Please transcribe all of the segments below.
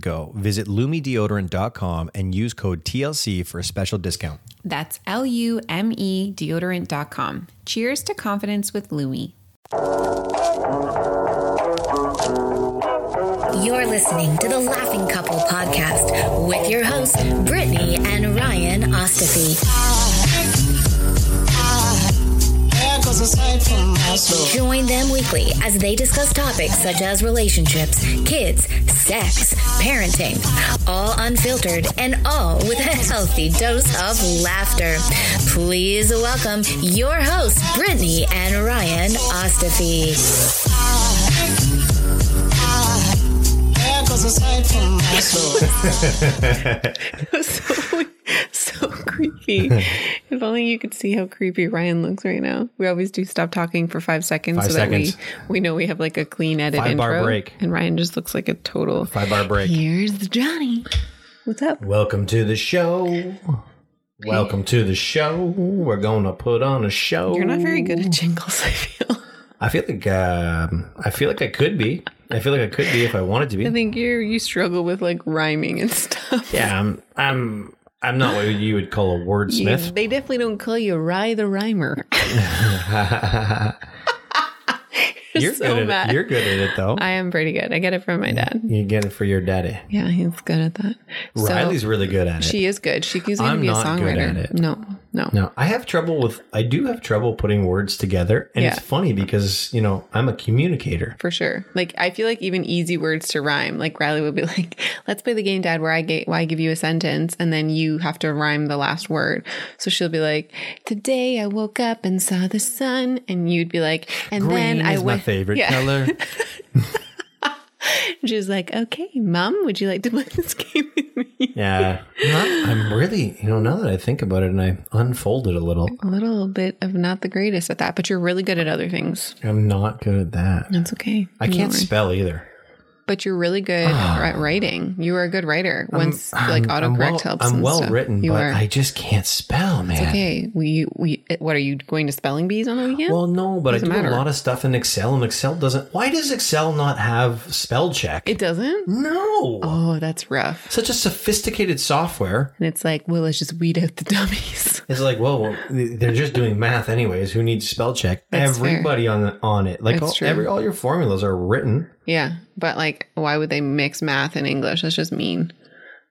go. Visit lumedeodorant.com and use code TLC for a special discount. That's L U M E deodorant.com. Cheers to confidence with Lume. You're listening to the Laughing Couple podcast with your hosts, Brittany and Ryan Ostafy. Join them weekly as they discuss topics such as relationships, kids, sex, parenting, all unfiltered and all with a healthy dose of laughter. Please welcome your hosts, Brittany and Ryan Ostafy. so, so creepy. if only you could see how creepy Ryan looks right now. We always do stop talking for five seconds Five so seconds. that we, we know we have like a clean edit Five bar intro. break. And Ryan just looks like a total. Five bar break. Here's Johnny. What's up? Welcome to the show. Welcome to the show. We're going to put on a show. You're not very good at jingles, I feel. I feel like um, I feel like I could be. I feel like I could be if I wanted to be. I think you you struggle with like rhyming and stuff. Yeah, I'm. I'm. I'm not what you would call a wordsmith. they definitely don't call you Rye the Rhymer. You're so good at it. You're good at it though. I am pretty good. I get it from my dad. you get it for your daddy. Yeah, he's good at that. So- Riley's really good at it. She is good. She's going to be a not good songwriter. at it. No, no. No, I have trouble with. I do have trouble putting words together, and Yeah. it's funny because you know I'm a communicator. For sure. Like I feel like even easy words to rhyme. Like Riley would be like, "Let's play the game, Dad, where I get where I give you a sentence and then you have to rhyme the last word." So she'll be like, "Today I woke up and saw the sun," and you'd be like, "And Green then I is my favorite Yeah. color. She's like, "Okay, Mom, would you like to play this game with me?" Yeah, Not- I'm really. You know, now that I think about it, and I unfold it a little, A little bit of not the greatest at that, but you're really good at other things. I'm not good at that. That's okay. I can't spell either. But you're really good at ah. writing. You are a good writer. Once like I'm- autocorrect I'm well, helps. I'm well stuff. written, You but are. I just can't spell, man. okay. We we eh, what are you going to spelling bees on the weekend? Well, no, but I Doesn't do matter. a lot of stuff in Excel, and Excel doesn't. Why does Excel not have spell check? it doesn't. no, Oh, that's rough. such a sophisticated software. And it's like, well, let's just weed out the dummies. It's like, well, well, they're just doing math anyways. Who needs spell check? That's fair. Everybody on on it, like all, every all your formulas are written. Yeah, but like, why would they mix math and English? That's just mean.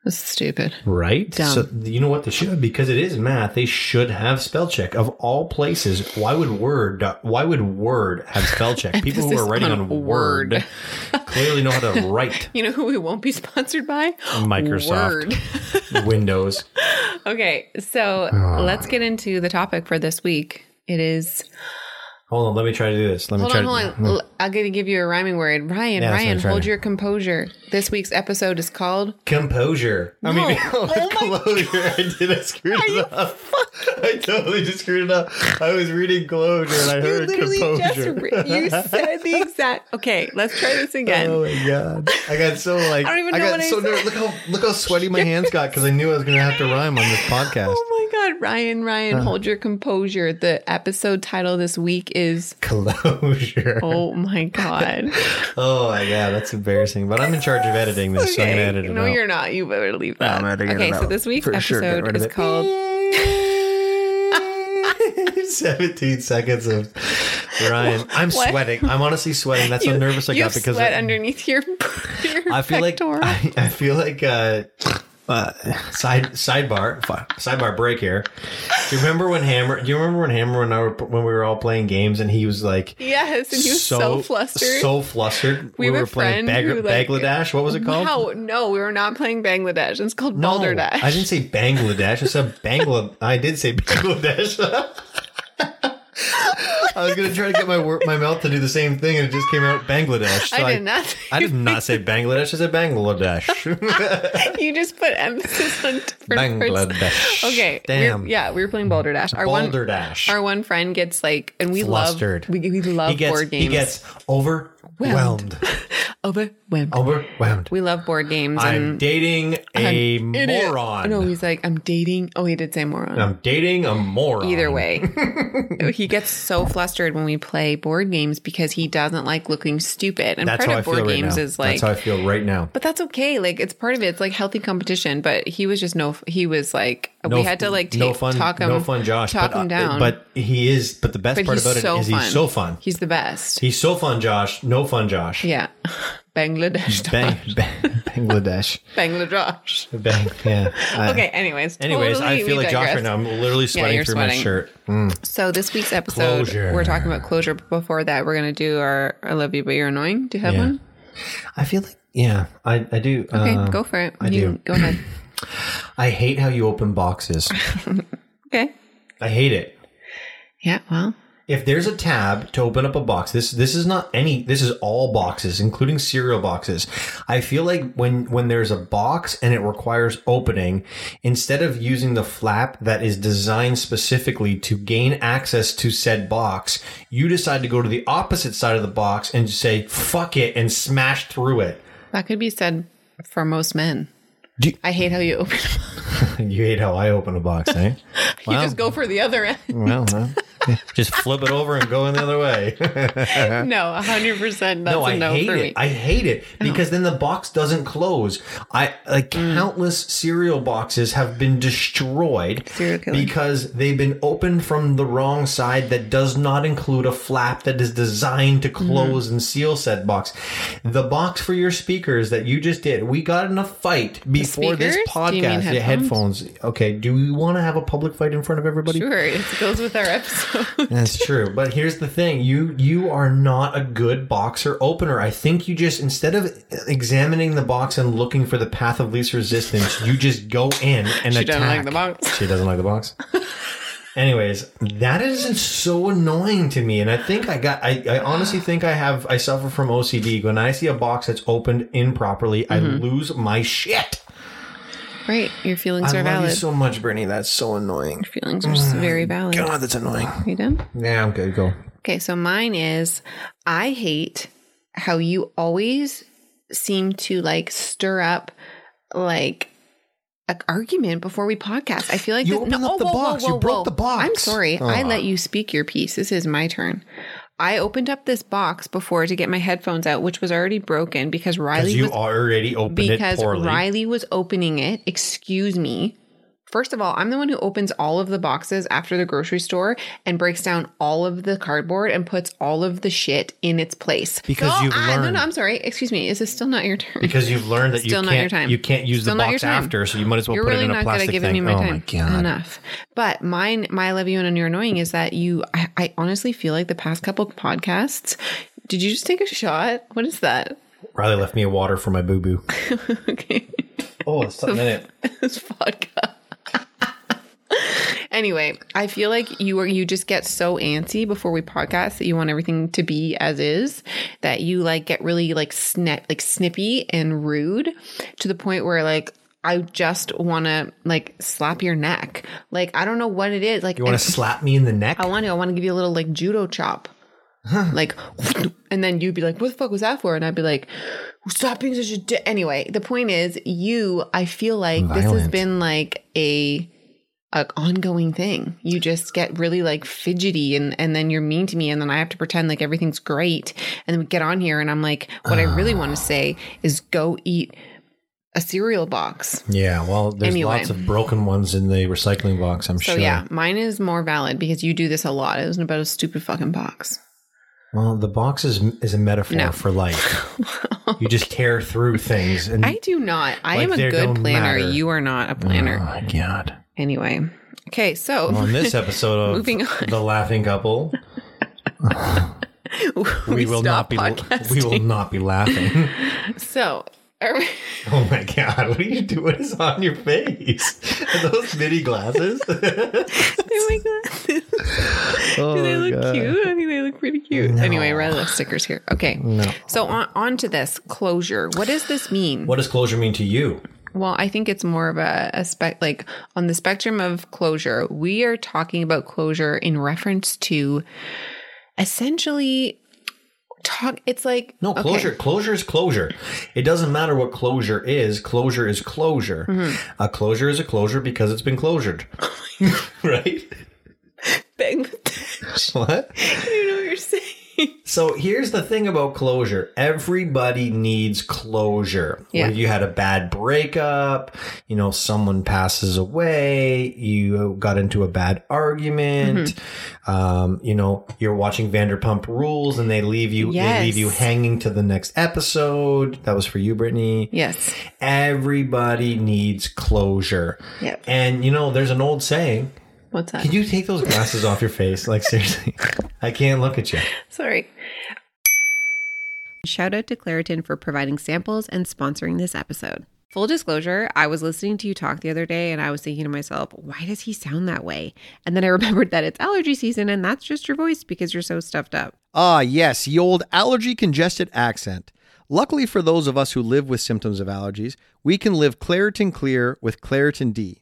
That's stupid. Right. Dumb. So you know what they should because it is math. They should have spell check of all places. Why would Word? Why would Word have spell check? People who are writing on on, word. Clearly know how to write You know who we won't be sponsored by? Microsoft Word. Windows. okay, so Ah. let's get into the topic for this week. It is Hold on, let me try to do this. Let Hold me try. on, to, hold on. I'm going to give you a rhyming word. Ryan, Yeah, Ryan, hold your composure. This week's episode is called Composure. I No. mean, Oh closure. I did. I screwed it up. I totally just screwed it up. I was reading closure and I You heard literally just composure. re- you said the exact. Okay, let's try this again. Oh my god! I got so like I don't even know got what I so said. nervous. Look how look how sweaty my hands got because I knew I was gonna have to rhyme on this podcast. Oh my God, Ryan, Ryan, Uh. hold your composure. The episode title this week is Closure. Oh my God. Oh my god, that's embarrassing. But I'm in charge of editing this, so I'm gonna edit it no, out. you're not. You better leave that. I'm editing it okay, so this week's For episode of is it. called 17 seconds of Ryan. I'm What? sweating. I'm honestly sweating. That's how nervous I you got because sweat I, underneath your, your I feel like pectoral. I, I feel like uh uh, side sidebar sidebar break here. Do you remember when Hammer? Do you remember when Hammer and I were when we were all playing games and he was like Yes, and he was so, flustered. so flustered. We have a were playing friend who, like- Bangladesh. What was it called? Wow, no, we were not playing Bangladesh. It's called No, Balderdash. I didn't say Bangladesh. I said Bangla. I did say Bangladesh. I was gonna try to get my wor- my mouth to do the same thing, and it just came out Bangladesh. I did not say I did not say Bangladesh. I said Bangladesh. you just put emphasis on different words. Bangladesh. Okay. Damn. we're- yeah, we were playing Balderdash. Our one Balderdash. our one friend gets like and we Flustered. love we, we love he gets board games. he gets overwhelmed. overwhelmed. Overwhelmed. We love board games I'm and dating a moron. No, he's like, I'm dating. Oh, he did say moron. I'm dating a moron. Either way, he gets so flustered when we play board games because he doesn't like looking stupid. And That's part of board right games now. is like, That's how I feel right now. but that's okay. Like it's part of it. It's like healthy competition. But he was just no. He was like, No- we had to like take, no fun, talk him, no fun, Josh. talk but, him uh, down. but he is. But the best But part about it so is fun. he's so fun. he's the best. He's so fun, Josh. No fun, Josh. yeah, Bangladesh. Bang, bang, Bangladesh. Bangladesh. Bang, yeah. I- Okay. Anyways. Anyways, totally I feel like Josh right now. I'm literally sweating you're through my sweating. shirt. So this week's episode, Closure. we're talking about closure. But before that, we're gonna do our "I love you, but you're annoying." Do you have Yeah. one? I feel like, yeah, I, I do. Okay, uh, go for it. I You- do. Go ahead. I hate how you open boxes. Okay. I hate it. Yeah. Well. If there's a tab to open up a box, this this is not any. This is all boxes, including cereal boxes. I feel like when when there's a box and it requires opening, instead of using the flap that is designed specifically to gain access to said box, you decide to go to the opposite side of the box and just say "fuck it" and smash through it. That could be said for most men. Do- I hate how you open. You hate how I open a box, eh? you just go for the other end. well, well, just flip it over and go in the other way. no, hundred percent. That's no, a I no hate for it. me. I hate it because then the box doesn't close. I like Mm. countless cereal boxes have been destroyed because they've been opened from the wrong side that does not include a flap that is designed to close Mm-hmm. and seal said box. The box for your speakers that you just did, we got in a fight before this speakers? Do you mean podcast. Yeah, headphones? headphones. Okay, do we want to have a public fight in front of everybody? sure, it goes with our episode. That's true. But here's the thing. You you are not a good boxer opener. I think you just instead of examining the box and looking for the path of least resistance, you just go in and she attack. doesn't like the box. She doesn't like the box. Anyways, that is so annoying to me, and I think I got. I, I honestly think I have. I suffer from OCD. When I see a box that's opened improperly, I Mm-hmm. lose my shit. Right, your feelings I are love valid. you so much, Brittany. That's so annoying. Your feelings are s- very mm. valid. God, that's annoying. You done? Yeah, I'm good. Go. Okay, so mine is I hate how you always seem to like stir up like an argument before we podcast. I feel like You opened up the box. You broke the box. I'm sorry. I let you speak your piece. This is my turn. I opened up this box before to get my headphones out, which was already broken because Riley you was already opened it because poorly. Riley was opening it. Excuse me. First of all, I'm the one who opens all of the boxes after the grocery store and breaks down all of the cardboard and puts all of the shit in its place. Because No, you've I- learned. no, I'm sorry. Excuse me. Is this still not your turn? because you've learned that Still you not your can't time. you can't use Still the not box after, so you might as well You're put really it in a not good plastic at giving thing. me my oh time. my god! Enough. But mine, my I love you and you're annoying is that you. I, I honestly feel like the past couple podcasts. Did you just take a shot? What is that? Riley left me a water for my boo boo. okay. Oh, it's something in it. this vodka. anyway, I feel like you are you just get so antsy before we podcast that you want everything to be as is that you like get really like snap like snippy and rude to the point where like I just want to like slap your neck. Like I don't know what it is. Like You want to slap me in the neck? I want to. I want to give you a little like judo chop. like, and then you'd be like, "What the fuck was that for?" And I'd be like, "Stop being such a." Di-. Anyway, the point is, you. I feel like this has been like a, a ongoing thing. You just get really like fidgety, and and then you're mean to me, and then I have to pretend like everything's great, and then we get on here, and I'm like, what I really want to ah. say is go eat a cereal box. yeah. Well, there's Anyway. lots of broken ones in the recycling box. I'm So sure. yeah, mine is more valid because you do this a lot. It wasn't about a stupid fucking box. Well, the box is is a metaphor No. for life. you just tear through things, and I do not. I Like am a good planner. matter. You are not a planner. Oh my god! Anyway. Okay, so On this episode of Moving on. the Laughing Couple, we, will not be podcasting. we will not be laughing. So, are we- Oh my god! What are you doing? What is on your face? Are those mini glasses? they're my glasses. Do they oh look cute? I think they look pretty cute. Anyway, rather left stickers here. Okay. No. So on, on to this closure. What does this mean? What does closure mean to you? Well, I think it's more of a, a spec like on the spectrum of closure, we are talking about closure in reference to essentially talk it's like No, okay. closure. Closure is closure. It doesn't matter what closure is. Closure is closure. Mm-hmm. A closure is a closure because it's been closured. right? Bang. What? I don't know what you're saying. So here's the thing about closure. Everybody needs closure. Yeah. You had a bad breakup, you know, someone passes away, you got into a bad argument, Mm-hmm. um, you know, you're watching Vanderpump Rules and they leave you they leave you hanging to the next episode. That was for you, Brittany. Yes. Everybody needs closure. Yep. And you know, there's an old saying. What's that? Can you take those glasses off your face? Like seriously. I can't look at you. Sorry. Shout out to Claritin for providing samples and sponsoring this episode. Full disclosure, I was listening to you talk the other day and I was thinking to myself, why does he sound that way? And then I remembered that it's allergy season and that's just your voice because you're so stuffed up. Ah, yes, the old allergy congested accent. Luckily for those of us who live with symptoms of allergies, we can live Claritin Clear with Claritin D.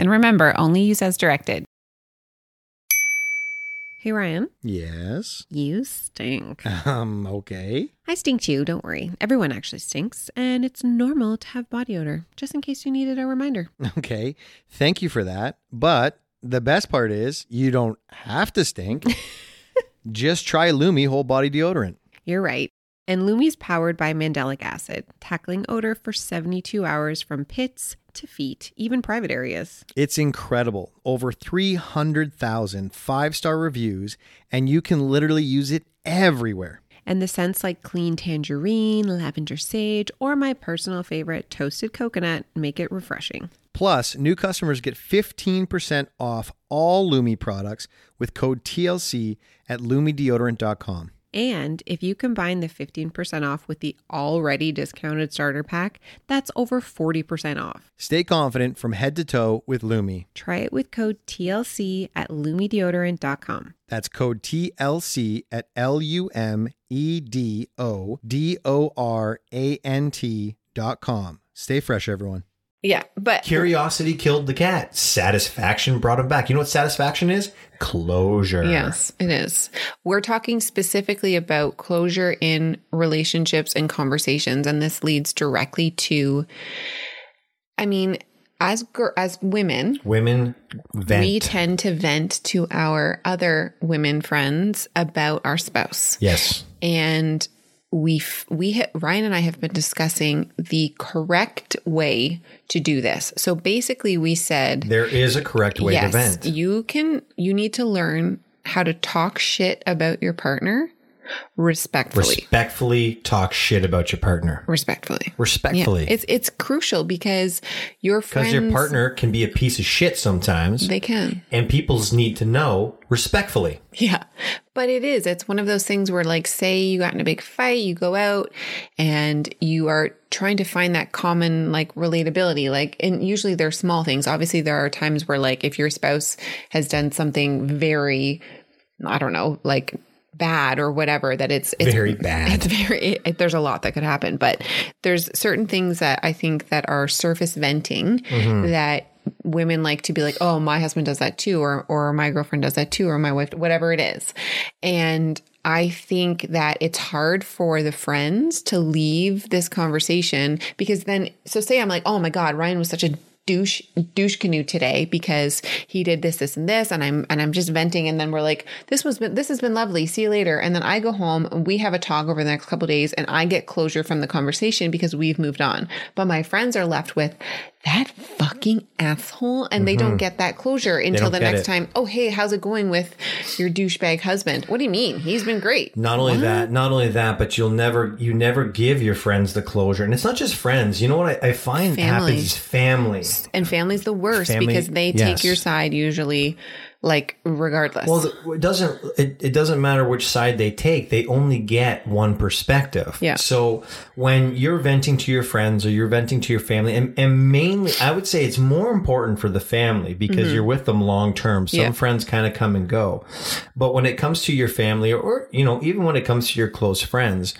And remember, only use as directed. Hey Ryan, Yes. you stink. Um, okay. I stink too, don't worry. Everyone actually stinks, and it's normal to have body odor, just in case you needed a reminder. Okay. Thank you for that. But the best part is you don't have to stink. Just try Lume whole body deodorant. You're right. And Lume's powered by mandelic acid, tackling odor for 72 hours from pits to feet, even private areas. It's incredible. Over 300,000 five star reviews, and you can literally use it everywhere. And the scents like clean tangerine, lavender sage, or my personal favorite, toasted coconut, make it refreshing. Plus, new customers get 15% off all Lume products with code TLC at lumedeodorant.com. And if you combine the 15% off with the already discounted starter pack, that's over 40% off. Stay confident from head to toe with Lume. Try it with code TLC at lumedeodorant.com. That's code TLC at L U M E D O D O R A N T dot com. Stay fresh, everyone. Yeah, but Curiosity killed the cat. Satisfaction brought him back. You know what satisfaction is? Closure. Yes, it is. We're talking specifically about closure in relationships and conversations, and this leads directly to. I mean, as as women, Women vent. we tend to vent to our other women friends about our spouse, yes. and we we ha- Ryan and I have been discussing the correct way to do this. So basically, we said There is a correct way to vent. you can you need to learn how to talk shit about your partner respectfully. Respectfully talk shit about your partner. respectfully. Yeah, Respectfully. it's it's crucial because your friends Because your partner can be a piece of shit sometimes. they can. and people's need to know respectfully. Yeah. But it is. It's one of those things where, like, say you got in a big fight, you go out and you are trying to find that common, like, relatability. Like, and usually they're small things. Obviously, there are times where, like, if your spouse has done something very, I don't know, like, bad or whatever that it's, it's Very bad. it's very it, there's a lot that could happen but there's certain things that i think that are surface venting Mm-hmm. that women like to be like oh my husband does that too or or my girlfriend does that too or my wife whatever it is and I think that it's hard for the friends to leave this conversation because then, so say I'm like, oh my God, Ryan was such a douche douche canoe today because he did this this and this and I'm and I'm just venting and then we're like this was this has been lovely. See you later. And then I go home and we have a talk over the next couple of days and I get closure from the conversation because we've moved on. But my friends are left with that fucking asshole and they don't mm-hmm. get that closure until the next it. time oh hey how's it going with your douchebag husband? What do you mean? He's been great. Not only that, not only that, but you'll never, you never give your friends the closure. And it's not just friends. You know what I, I find Family. happens is family. and family's the worst Family, because they yes. take your side usually like regardless Well, it doesn't. It, it doesn't matter which side they take. They only get one perspective. Yeah. So when you're venting to your friends or you're venting to your family, and, and mainly, I would say it's more important for the family because you're with them long term. Some Mm-hmm. Yeah. friends kind of come and go, but when it comes to your family, or, or you know, even when it comes to your close friends.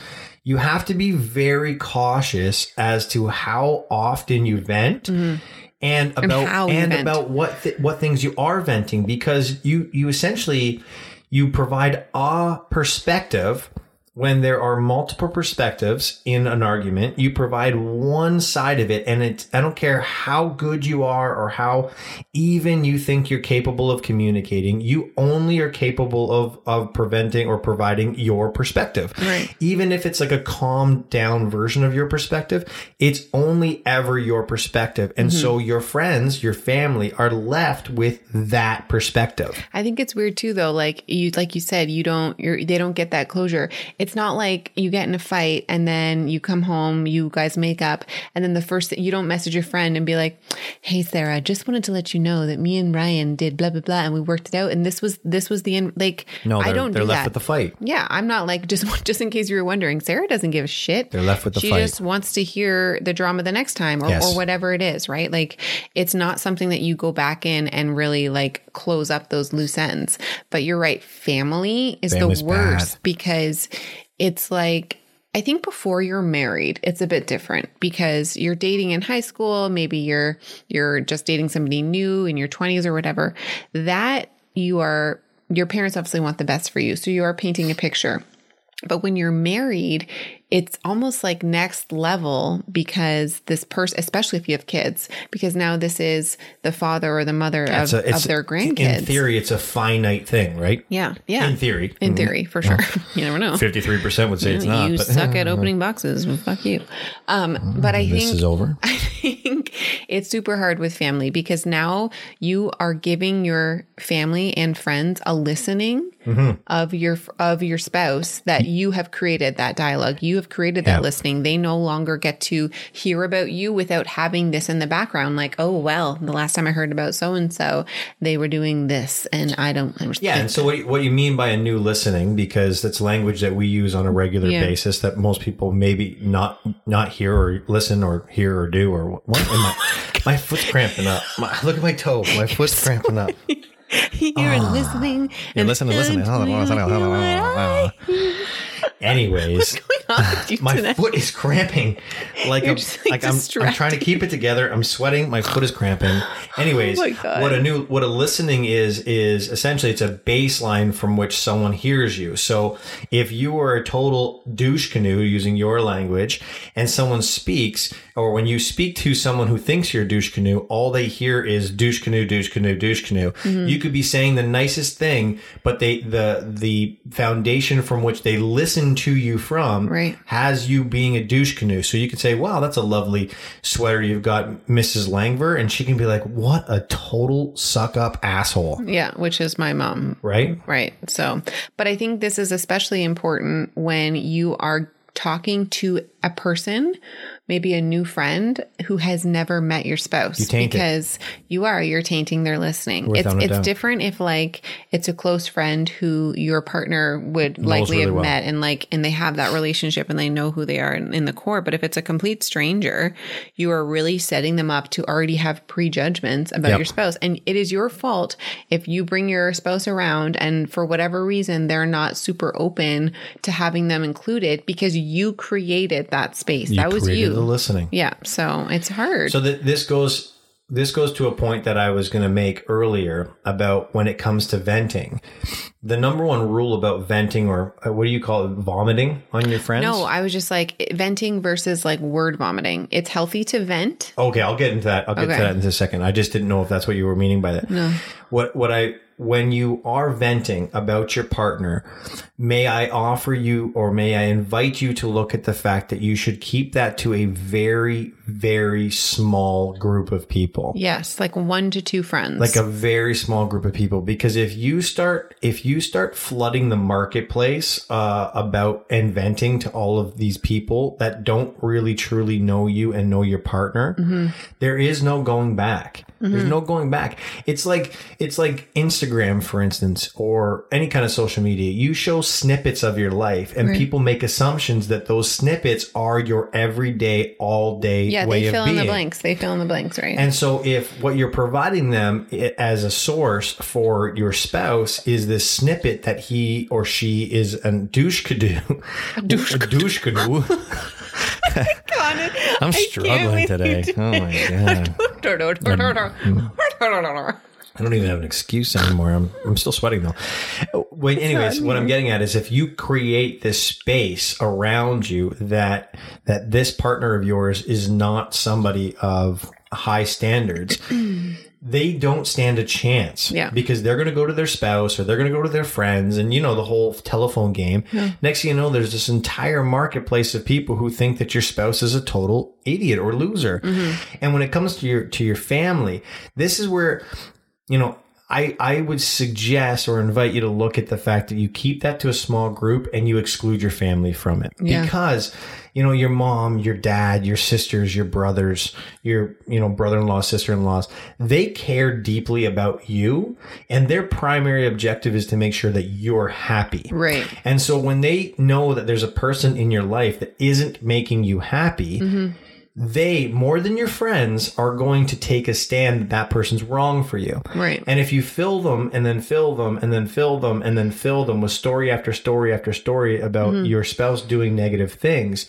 You have to be very cautious as to how often you vent and about Mm-hmm. how you and vent. about what th- what things you are venting because you you essentially you provide a perspective when there are multiple perspectives in an argument you provide one side of it and it i don't care how good you are or how even you think you're capable of communicating you only are capable of of preventing or providing your perspective Right. even if it's like a calmed down version of your perspective, it's only ever your perspective. And so mm-hmm. your friends, your family are left with that perspective. I think it's weird too, though. Like you, like you said, you don't, you're, they don't get that closure. It's not like you get in a fight and then you come home, you guys make up, and then the first you don't message your friend and be like, "Hey, Sarah, I just wanted to let you know that me and Ryan did blah blah blah, and we worked it out, and this was this was the end." Like, No, I don't they're do left that. with the fight. Yeah, I'm not like just just in case you were wondering. Sarah doesn't give a shit. They're left with the she fight. just wants to hear the drama the next time, or, Yes. or whatever it is, right? Like it's not something that you go back in and really like close up those loose ends. But you're right, family is Family's the worst bad. because it's like. I think before you're married, it's a bit different because you're dating in high school, maybe you're you're just dating somebody new in your 20s or whatever. That you are your parents obviously want the best for you. So you are painting a picture. But when you're married, it's almost like next level because this person, especially if you have kids, because now this is the father or the mother of, a- of their grandkids. In theory, it's a finite thing, right? yeah, yeah. In theory. in theory, for sure. you never know. 53% would say it's not. you but suck at opening boxes. Well, fuck you. Um, but I think this is over. I think it's super hard with family because now you are giving your family and friends a listening Mm-hmm. of your of your spouse that you have created that dialogue. You have created that Yeah. listening. They no longer get to hear about you without having this in the background. Like, oh well, the last time I heard about so and so, they were doing this, and I don't. Understand. Yeah, and so what, what you mean by a new listening, because that's language that we use on a regular Yeah. basis that most people maybe not not hear or listen or hear or do or what? Am I, my foot's cramping up. My, look at my toe. My foot's cramping up. You're ah. listening. You're listening, listening. Anyways, my tonight? foot is cramping. Like I'm, just, like, like I'm, I'm trying to keep it together. I'm sweating. My foot is cramping. Anyways, Oh what a new what a listening is is essentially it's a baseline from which someone hears you. So if you are a total douche canoe using your language, and someone speaks, or when you speak to someone who thinks you're a douche canoe, all they hear is douche canoe, douche canoe, douche canoe. Mm-hmm. You could be saying the nicest thing, but they the the foundation from which they listen to you from Right. has you being a douche canoe. So you could say, wow, that's a lovely sweater you've got, Mrs. Langver. And she can be like, what a total suck up asshole. Yeah, which is my mom. Right? Right. So, but I think this is especially important when you are talking to a person, maybe a new friend who has never met your spouse You taint it. because you are you're tainting their listening. Without it's it's doubt. different if like it's a close friend who your partner would likely really have well. met and like and they have that relationship and they know who they are in, in the core. But if it's a complete stranger, you are really setting them up to already have prejudgments about Yep. your spouse. And it is your fault if you bring your spouse around and for whatever reason they're not super open to having them included because you created that space. that was you. The listening. yeah. So it's hard. So that this goes this goes to a point that I was going to make earlier about when it comes to venting. The number one rule about venting, or uh, what do you call it, vomiting on your friends? no, I was just like venting versus like word vomiting. It's healthy to vent. Okay, I'll get into that. I'll get Okay. to that in a second. I just didn't know if that's what you were meaning by that. No. What what I when you are venting about your partner, may I offer you or may I invite you to look at the fact that you should keep that to a very very small group of people. Yes, like one to two friends. Like a very small group of people because if you start if you start flooding the marketplace uh, about and venting to all of these people that don't really truly know you and know your partner Mm-hmm. there is no going back there's mm-hmm. no going back. It's like it's like instagram for instance or any kind of social media. You show snippets of your life and people make assumptions that those snippets are your everyday all day yeah, way they of fill in the blanks. They fill in the blanks, right? and so, if what you're providing them as a source for your spouse is this snippet that he or she is a douche canoe, a douche, douche canoe. I'm struggling today. Oh my god! I don't even have an excuse anymore. I'm I'm still sweating though. Wait, anyways, what I'm getting at is if you create this space around you that that this partner of yours is not somebody of high standards, they don't stand a chance. Yeah. Because they're going to go to their spouse or they're going to go to their friends and you know the whole telephone game. Next thing you know there's this entire marketplace of people who think that your spouse is a total idiot or loser. Mm-hmm. And when it comes to your to your family, this is where you know, I, I would suggest or invite you to look at the fact that you keep that to a small group and you exclude your family from it. Yeah. Because, you know, your mom, your dad, your sisters, your brothers, your, you know, brother-in-law, sister-in-laws, they care deeply about you and their primary objective is to make sure that you're happy. Right. And so when they know that there's a person in your life that isn't making you happy, Mm-hmm. They, more than your friends, are going to take a stand that that person's wrong for you. Right. And if you fill them and then fill them and then fill them and then fill them with story after story after story about Mm-hmm. your spouse doing negative things,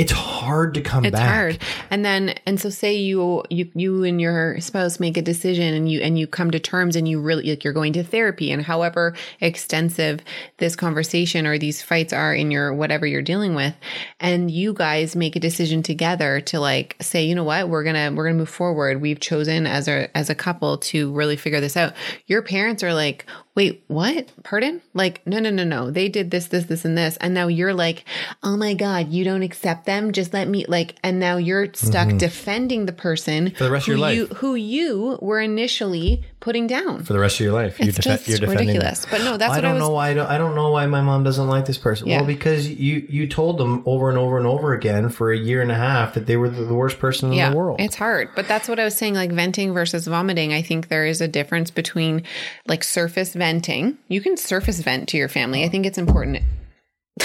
it's hard to come back. it's back. hard and then and so say you you you and your spouse make a decision and you and you come to terms and you really like you're going to therapy and however extensive this conversation or these fights are in your whatever you're dealing with and you guys make a decision together to like say you know what we're gonna we're gonna move forward we've chosen as a as a couple to really figure this out your parents are like wait what pardon like no no no no they did this this this and this and now you're like oh my god you don't accept them just let me like and now you're stuck defending the person Mm-hmm. For the rest of who your you life. who you were initially putting down For the rest of your life, It's just ridiculous. But no, that's I what don't was- know why. I don't, I don't know why my mom doesn't like this person. Yeah. Well, because you you told them over and over and over again for a year and a half that they were the, the worst person in yeah the world. it's hard but that's what i was saying like venting versus vomiting i think there is a difference between like surface venting. You can surface vent to your family. I think it's important.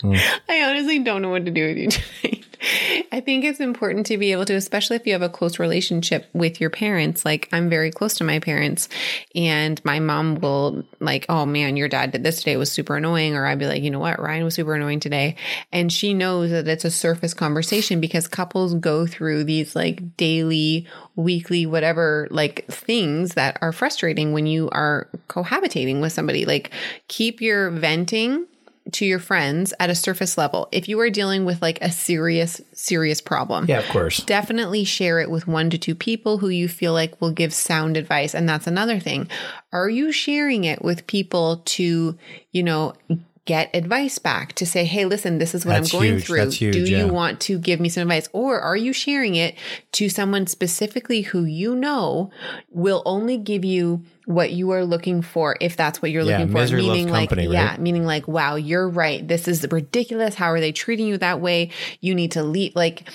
I honestly don't know what to do with you tonight. I think it's important to be able to, especially if you have a close relationship with your parents. Like, I'm very close to my parents, and my mom will, like, oh man, your dad did this today, it was super annoying. Or I'd be like, you know what, Ryan was super annoying today. And she knows that it's a surface conversation because couples go through these like daily, weekly, whatever, like things that are frustrating when you are cohabitating with somebody. Like, keep your venting to your friends at a surface level. If you are dealing with like a serious, serious problem, yeah, of course. definitely share it with one to two people who you feel like will give sound advice. And that's another thing. Are you sharing it with people to, you know, get advice back to say, hey, listen, this is what That's I'm going huge. through. Huge, Do yeah. you want to give me some advice? Or are you sharing it to someone specifically who you know will only give you what you are looking for if that's what you're Yeah, looking for? Meaning like, company, yeah, right? meaning like, wow, you're right. This is ridiculous. How are they treating you that way? You need to leave. Like,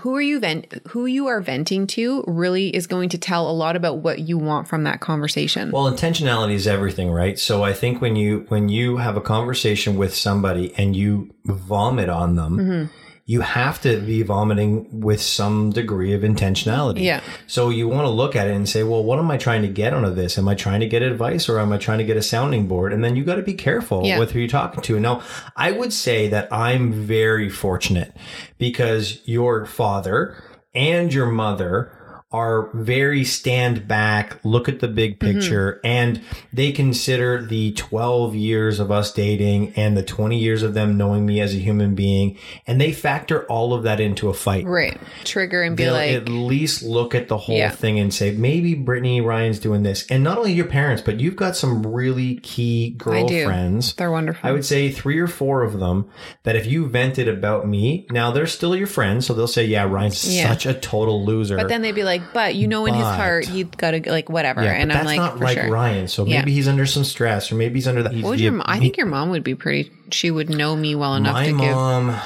who are you vent who you are venting to really is going to tell a lot about what you want from that conversation. Well, intentionality is everything, right? So I think when you when you have a conversation with somebody and you vomit on them, Mm-hmm. You have to be vomiting with some degree of intentionality. Yeah. So you want to look at it and say, well, what am I trying to get out of this? Am I trying to get advice or am I trying to get a sounding board? And then you got to be careful Yeah. with who you're talking to. Now, I would say that I'm very fortunate because your father and your mother are very stand back, look at the big Mm-hmm. picture, and they consider the 12 years of us dating and the 20 years of them knowing me as a human being, and they factor all of that into a fight. right. Trigger and be They'll like, at least look at the whole Yeah. thing and say, maybe Brittany Ryan's doing this. And not only your parents, but you've got some really key girlfriends. They're wonderful. I would say three or four of them that if you vented about me, now they're still your friends, so they'll say, "Yeah, Ryan's Yeah. such a total loser." but then they'd be like, but you know, in his But- heart, he's got to like whatever. yeah, and but I'm like, that's like, not for like sure. Ryan. So Yeah. maybe he's under some stress, or maybe he's under that. What would your? mo- I think your mom would be pretty. She would know me well enough my to give. mom.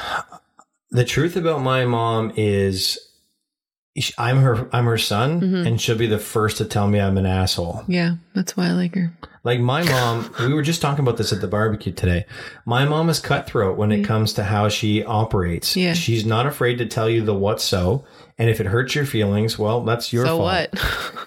The truth about my mom is, I'm her. I'm her son, Mm-hmm. and she'll be the first to tell me I'm an asshole. Yeah, that's why I like her. Like my mom, we were just talking about this at the barbecue today. My mom is cutthroat when it comes to how she operates. Yeah. She's not afraid to tell you the what so. And if it hurts your feelings, well, that's your so fault. what?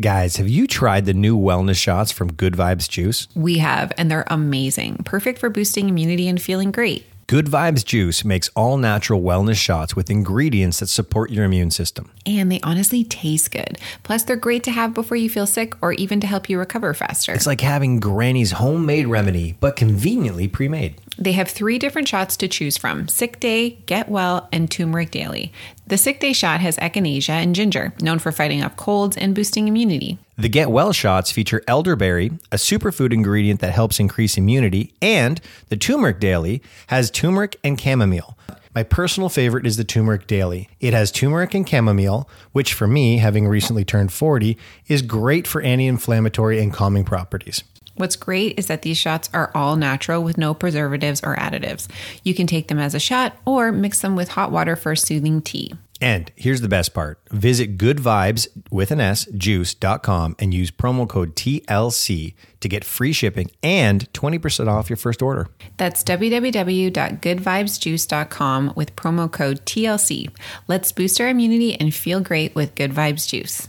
Guys, have you tried the new wellness shots from Good Vibes Juice? we have, and they're amazing. Perfect for boosting immunity and feeling great. Good Vibes Juice makes all natural wellness shots with ingredients that support your immune system. And they honestly taste good. Plus, they're great to have before you feel sick or even to help you recover faster. It's like having Granny's homemade remedy, but conveniently pre made. They have three different shots to choose from Sick Day, Get Well, and Turmeric Daily. The Sick Day shot has echinacea and ginger, known for fighting off colds and boosting immunity. The Get Well shots feature elderberry, a superfood ingredient that helps increase immunity, and the Turmeric Daily has turmeric and chamomile. My personal favorite is the Turmeric Daily. It has turmeric and chamomile, which for me, having recently turned 40, is great for anti inflammatory and calming properties. What's great is that these shots are all natural with no preservatives or additives. You can take them as a shot or mix them with hot water for a soothing tea. And here's the best part visit goodvibes with an S juice.com and use promo code TLC to get free shipping and 20% off your first order. That's www.goodvibesjuice.com with promo code TLC. Let's boost our immunity and feel great with Good Vibes Juice.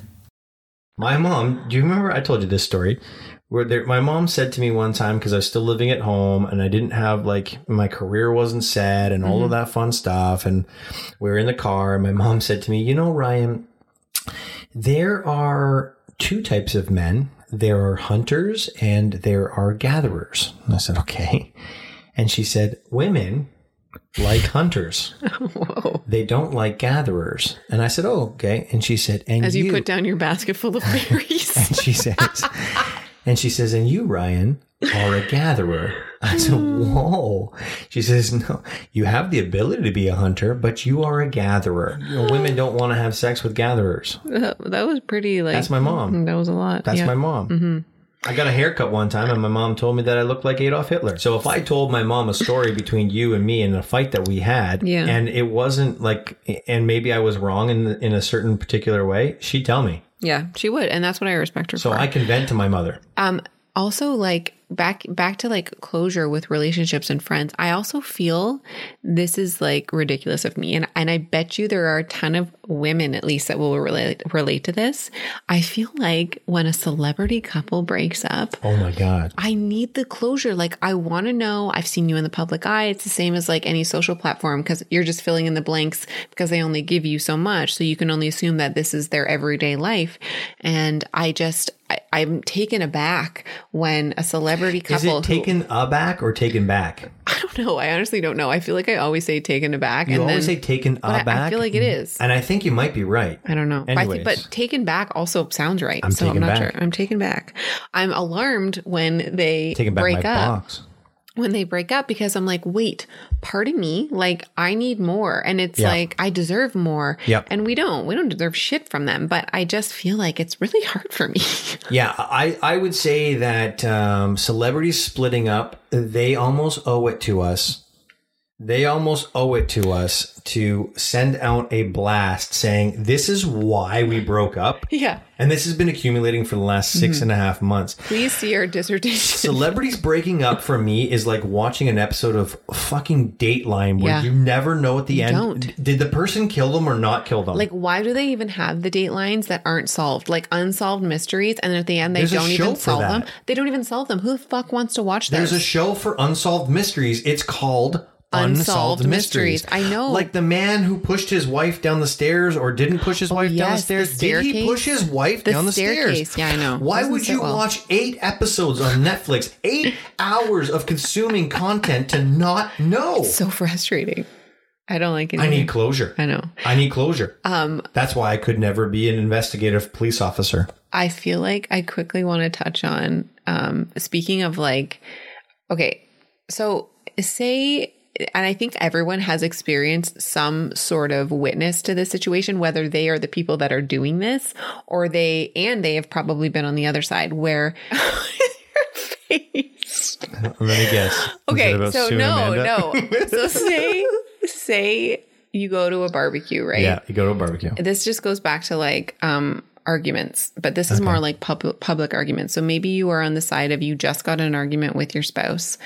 My mom, do you remember I told you this story? Where there, my mom said to me one time because I was still living at home and I didn't have like my career wasn't set and all of mm-hmm. that fun stuff. And we were in the car. And my mom said to me, You know, Ryan, there are two types of men there are hunters and there are gatherers. And I said, Okay. And she said, Women like hunters. Whoa. They don't like gatherers. And I said, Oh, okay. And she said, And As you, put down your basket full of berries. and she says, and she says, and you, Ryan, are a gatherer. I said, whoa. She says, no, you have the ability to be a hunter, but you are a gatherer. You know, women don't want to have sex with gatherers. that, that was pretty like. That's my mom. That was a lot. That's yeah. my mom. Mm-hmm. I got a haircut one time, and my mom told me that I looked like Adolf Hitler. So if I told my mom a story between you and me in a fight that we had, Yeah. and it wasn't like, and maybe I was wrong in in a certain particular way, she'd tell me. Yeah, she would, and that's what I respect her So for. So I can vent to my mother. Um, also, like back back to like closure with relationships and friends. I also feel this is like ridiculous of me, and and I bet you there are a ton of women at least that will relate relate to this. I feel like when a celebrity couple breaks up, Oh my God. I need the closure. Like, I want to know I've seen you in the public eye. It's the same as like any social platform because you're just filling in the blanks because they only give you so much. So you can only assume that this is their everyday life. And I just, I, I'm taken aback when a celebrity couple. Is it who- taken aback or taken back? I don't know. I honestly don't know. I feel like I always say taken aback. You and always then, say taken aback. I- I feel like it is. And I think you might be right. I don't know. But Anyways. but taken back also sounds right. I'm so I'm not back. sure. I'm taken back. I'm alarmed when they Taken back break up. box. When they break up because I'm like, wait, pardon me, like I need more. And it's Yeah. like I deserve more. Yep. And we don't. We don't deserve shit from them. But I just feel like it's really hard for me. Yeah, I, I would say that um, celebrities splitting up, they almost owe it to us. They almost owe it to us to send out a blast saying, This is why we broke up. yeah. And this has been accumulating for the last Mm-hmm. six and a half months. Please see our dissertation. Celebrities breaking up for me is like watching an episode of fucking Dateline where Yeah. you never know at the end. don't. Did the person kill them or not kill them? Like, why do they even have the Datelines that aren't solved? Like unsolved mysteries, and at the end they There's don't even solve them. They don't even solve them. Who the fuck wants to watch that? There's a show for unsolved mysteries. It's called Unsolved Unsolved, Mysteries. mysteries. I know. Like the man who pushed his wife down the stairs or didn't push his wife down the Oh, yes, the stairs. Did he push his wife The down the staircase. stairs? Yeah, I know. Why would you well. watch eight episodes on Netflix, eight hours of consuming content to not know? so frustrating. I don't like it. I need closure. I know. I need closure. Um, That's why I could never be an investigative police officer. I feel like I quickly want to touch on um speaking of like okay, so say and I think everyone has experienced some sort of witness to this situation, whether they are the people that are doing this or they, and they have probably been on the other side where your face. Let me guess. Okay, so no, Amanda? no. So say, say you go to a barbecue, right? Yeah, you go to a barbecue. this just goes back to like um arguments but this is more like pub- public arguments. So maybe you are on the side of you just got an argument with your spouse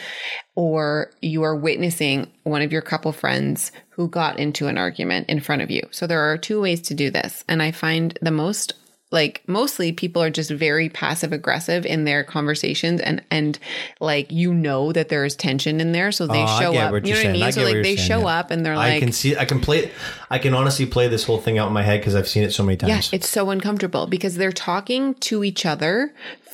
or you are witnessing one of your couple friends who got into an argument in front of you. So there are two ways to do this and i find the most like mostly people are just very passive aggressive in their conversations and and like you know that there is tension in there so they Oh, show up you know what i mean I so like they saying, show yeah. up and they're like I can see. I can play. I can honestly play this whole thing out in my head because I've seen it so many times. Yeah, times. it's so uncomfortable because they're talking to each other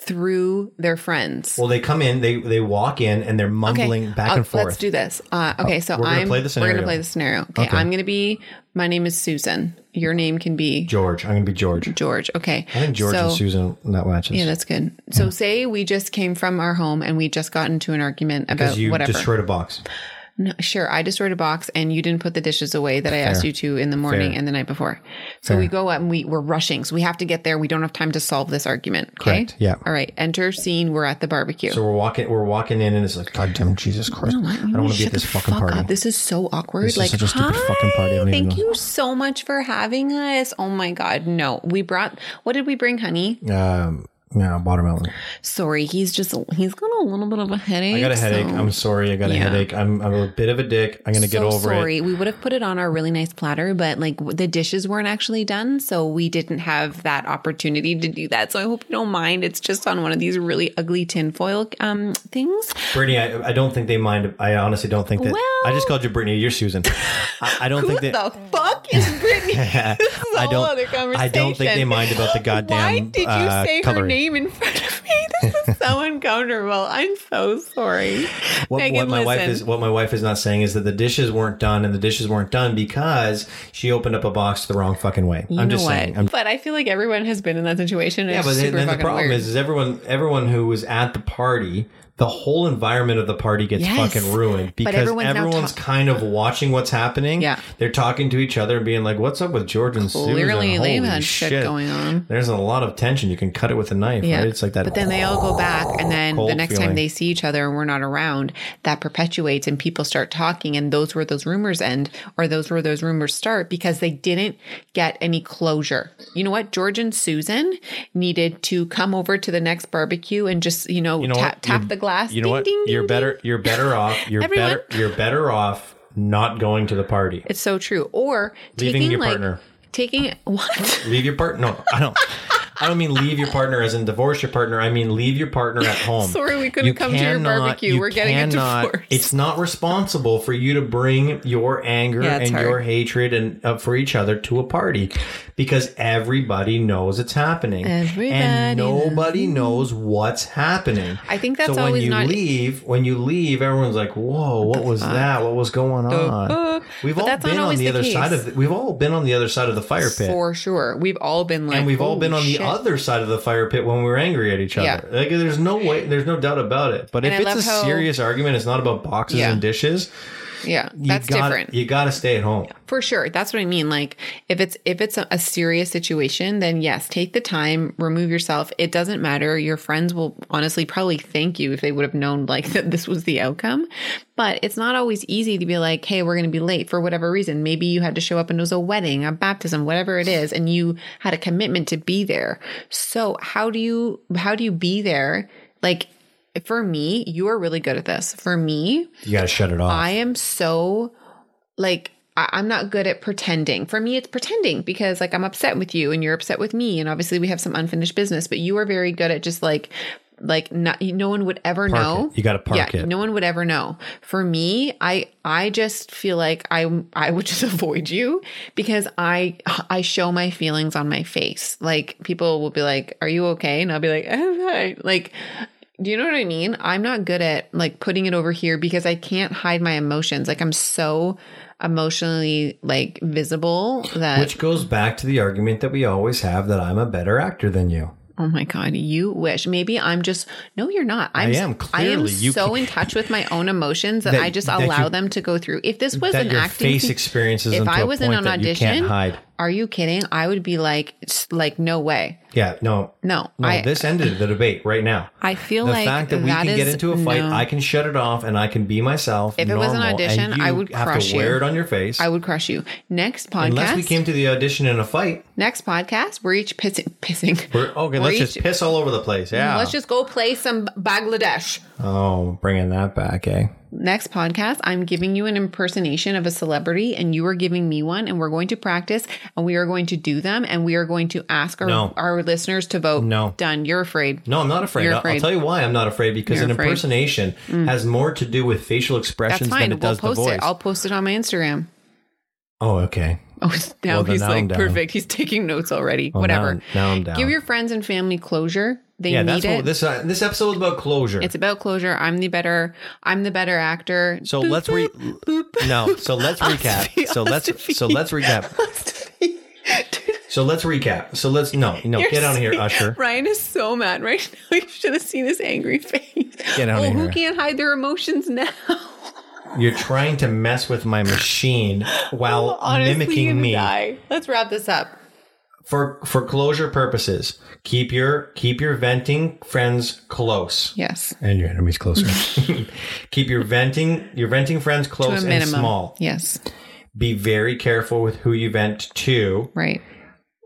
through their friends. well, they come in, they they walk in, and they're mumbling back uh, and forth. Let's do this. Uh, okay, so we're gonna I'm play the we're gonna play the scenario. Okay, Okay. I'm gonna be. My name is Susan. Your name can be George, I'm gonna be George. George. Okay, I think George so, and Susan that matches. Yeah, that's good. So say we just came from our home and we just got into an argument about because you whatever. destroyed a box. No, sure, I destroyed a box and you didn't put the dishes away that I asked you to in the morning Fair. and the night before. So we go up and we, we're rushing. So we have to get there. We don't have time to solve this argument. Okay. Correct, yeah. All right. Enter scene. We're at the barbecue. So we're walking, we're walking in, and it's like, God damn, Jesus Christ! I don't want to be at this fucking fuck party. up. This is so awkward. This is like, such a stupid hi, fucking party. Thank you so much for having us. Oh my god, no. We brought. What did we bring, honey? Um, yeah, watermelon. Sorry, he's just he's got a little bit of a headache. I got a headache. so- I'm sorry. I got a Yeah. headache. I'm, I'm a bit of a dick. I'm gonna get over sorry. it. Sorry, we would have put it on our really nice platter, but like the dishes weren't actually done, so we didn't have that opportunity to do that. So I hope you don't mind. It's just on one of these really ugly tinfoil um things. Brittany, I, I don't think they mind. I honestly don't think that. Well- I just called you Brittany. You're Susan. I, I don't think that. the fuck is Brittany? this is a I don't. other conversation. I don't think they mind about the goddamn. Why did you uh, say her coloring. name in front of me? This is so uncomfortable. I'm so sorry. What, Megan, what my wife is what my wife is not saying is that the dishes weren't done and the dishes weren't done because she opened up a box the wrong fucking way. You I'm just what? saying. I'm, but I feel like everyone has been in that situation. yeah, it's but then, super then the problem weird. is, is everyone everyone who was at the party, the whole environment of the party gets Yes. fucking ruined because everyone's everyone's ta- kind of watching what's happening. Yeah. they're talking to each other and being like, "What's up with George and Susan?" Clearly, they've had shit shit. going on. There's a lot of tension. You can cut it with a knife, Yeah. right? It's like that. But then they all go back, and then the next feeling. time they see each other and we're not around, that perpetuates, and people start talking, and those where those rumors end, or those where those rumors start, because they didn't get any closure. You know what? George and Susan needed to come over to the next barbecue and just, you know, You know tap, tap the glass. You know Ding, what? ding, you're ding, better. You're better off. You're Everyone- better. You're better off not going to the party. It's so true. Or Leaving taking your like partner. taking what? Leave your partner. No, I don't. I don't mean leave your partner as in divorce your partner. I mean leave your partner at home. Sorry, we couldn't come to your barbecue. you We're getting a divorce. It's not responsible for you to bring your anger Yeah, and hard. your hatred and uh, for each other to a party because everybody knows it's happening. Everybody and nobody knows what's happening. I think that's so when you leave. When you leave, everyone's like, "Whoa, what was that? What was going on?" fuck? We've all been on the the other case. side of. The, we've all been on the other side of the fire pit. For sure. We've all been like and we've all been on "Holy the other side of the fire pit when we were angry at each other. Yeah. Like there's no way, there's no doubt about it. But And if I it's a how- serious argument, it's not about boxes Yeah. and dishes. Yeah, that's gotta, different. You got to stay at home. For sure. That's what I mean. Like if it's if it's a, a serious situation, then yes, take the time, remove yourself. It doesn't matter. Your friends will honestly probably thank you if they would have known like that this was the outcome. But it's not always easy to be like, "Hey, we're going to be late for whatever reason." Maybe you had to show up and it was a wedding, a baptism, whatever it is, and you had a commitment to be there. So, how do you how do you be there? Like for me, you are really good at this. For me, You got to shut it off. I am so like I- I'm not good at pretending. For me, it's pretending because like I'm upset with you and you're upset with me, and obviously we have some unfinished business. But you are very good at just like like not no one would ever Park know. it. You gotta park yeah, it. No one would ever know. For me, I I just feel like I I would just avoid you because I I show my feelings on my face. Like people will be like, "Are you okay?" And I'll be like, "I'm fine." Like do you know what I mean? I'm not good at like putting it over here because I can't hide my emotions. Like I'm so emotionally like visible that Which goes back to the argument that we always have that I'm a better actor than you. oh my god, you wish. Maybe I'm just no, you're not. I'm, I am, I am clearly. So in touch with my own emotions that, That- I just that allow you- them to go through. If this was an acting face experiences if I to I a was in an audition, can't hide. Are you kidding? I would be like, like no way. Yeah, no, No, no. I- this ended the debate right now. I feel the like the fact that we that can get into a fight, no. I can shut it off and I can be myself. If it was an audition, I you would crush to wear you. it on your face. I would crush you. Next podcast. Unless we came to the audition in a fight. Next podcast, we're each pissing. pissing. We're, okay, We're let's each- just piss all over the place. Yeah. Let's just go play some Bangladesh. oh, bringing that back, eh? Next podcast, I'm giving you an impersonation of a celebrity, and you are giving me one, and we're going to practice, and we are going to do them, and we are going to ask our, No. our listeners to vote. No. Done. You're afraid. No, I'm not afraid. I'll- afraid. I'll tell you why I'm not afraid because You're an afraid. Mm. impersonation has more to do with facial expressions than it We'll does the post voice. it. I'll post it on my Instagram. oh, okay. Oh, now Well, he's now like perfect. He's taking notes already. Well, Whatever. Now, now I'm down. Give your friends and family closure. They yeah, need that's it. what this uh, this episode is about closure. it's about closure. I'm the better. I'm the better actor. so Boop, let's re boop, no. So let's recap. So let's so let's recap. So let's recap. So let's no no You're get out of here, Usher. Ryan is so mad right now. You should have seen his angry face. Get out oh, of who can't hide their emotions now? You're trying to mess with my machine while Honestly, mimicking me. die. Let's wrap this up. For for closure purposes, keep your keep your venting friends close. Yes. And your enemies closer. keep your venting your venting friends close and small. Yes. Be very careful with who you vent to. Right.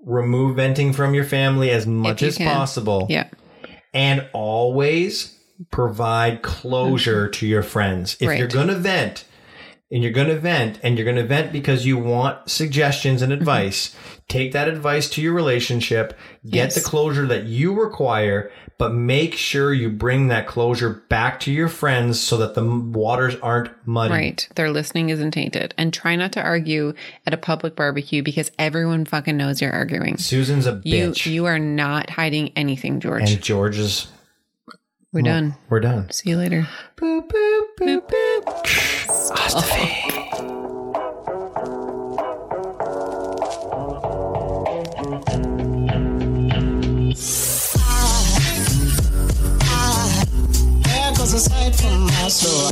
Remove venting from your family as much as can. possible. Yeah. And always provide closure to your friends. If Right. you're going to vent, and you're going to vent, and you're going to vent because you want suggestions and Mm-hmm. advice, take that advice to your relationship, get Yes. the closure that you require, but make sure you bring that closure back to your friends so that the waters aren't muddy. Right. Their listening isn't tainted. And try not to argue at a public barbecue because everyone fucking knows you're arguing. Susan's a You bitch. you are not hiding anything, George. and George is. We're done. We're done. See you later. Boop, boop, boop, boop. Hasta fe. There goes a sight from my soul.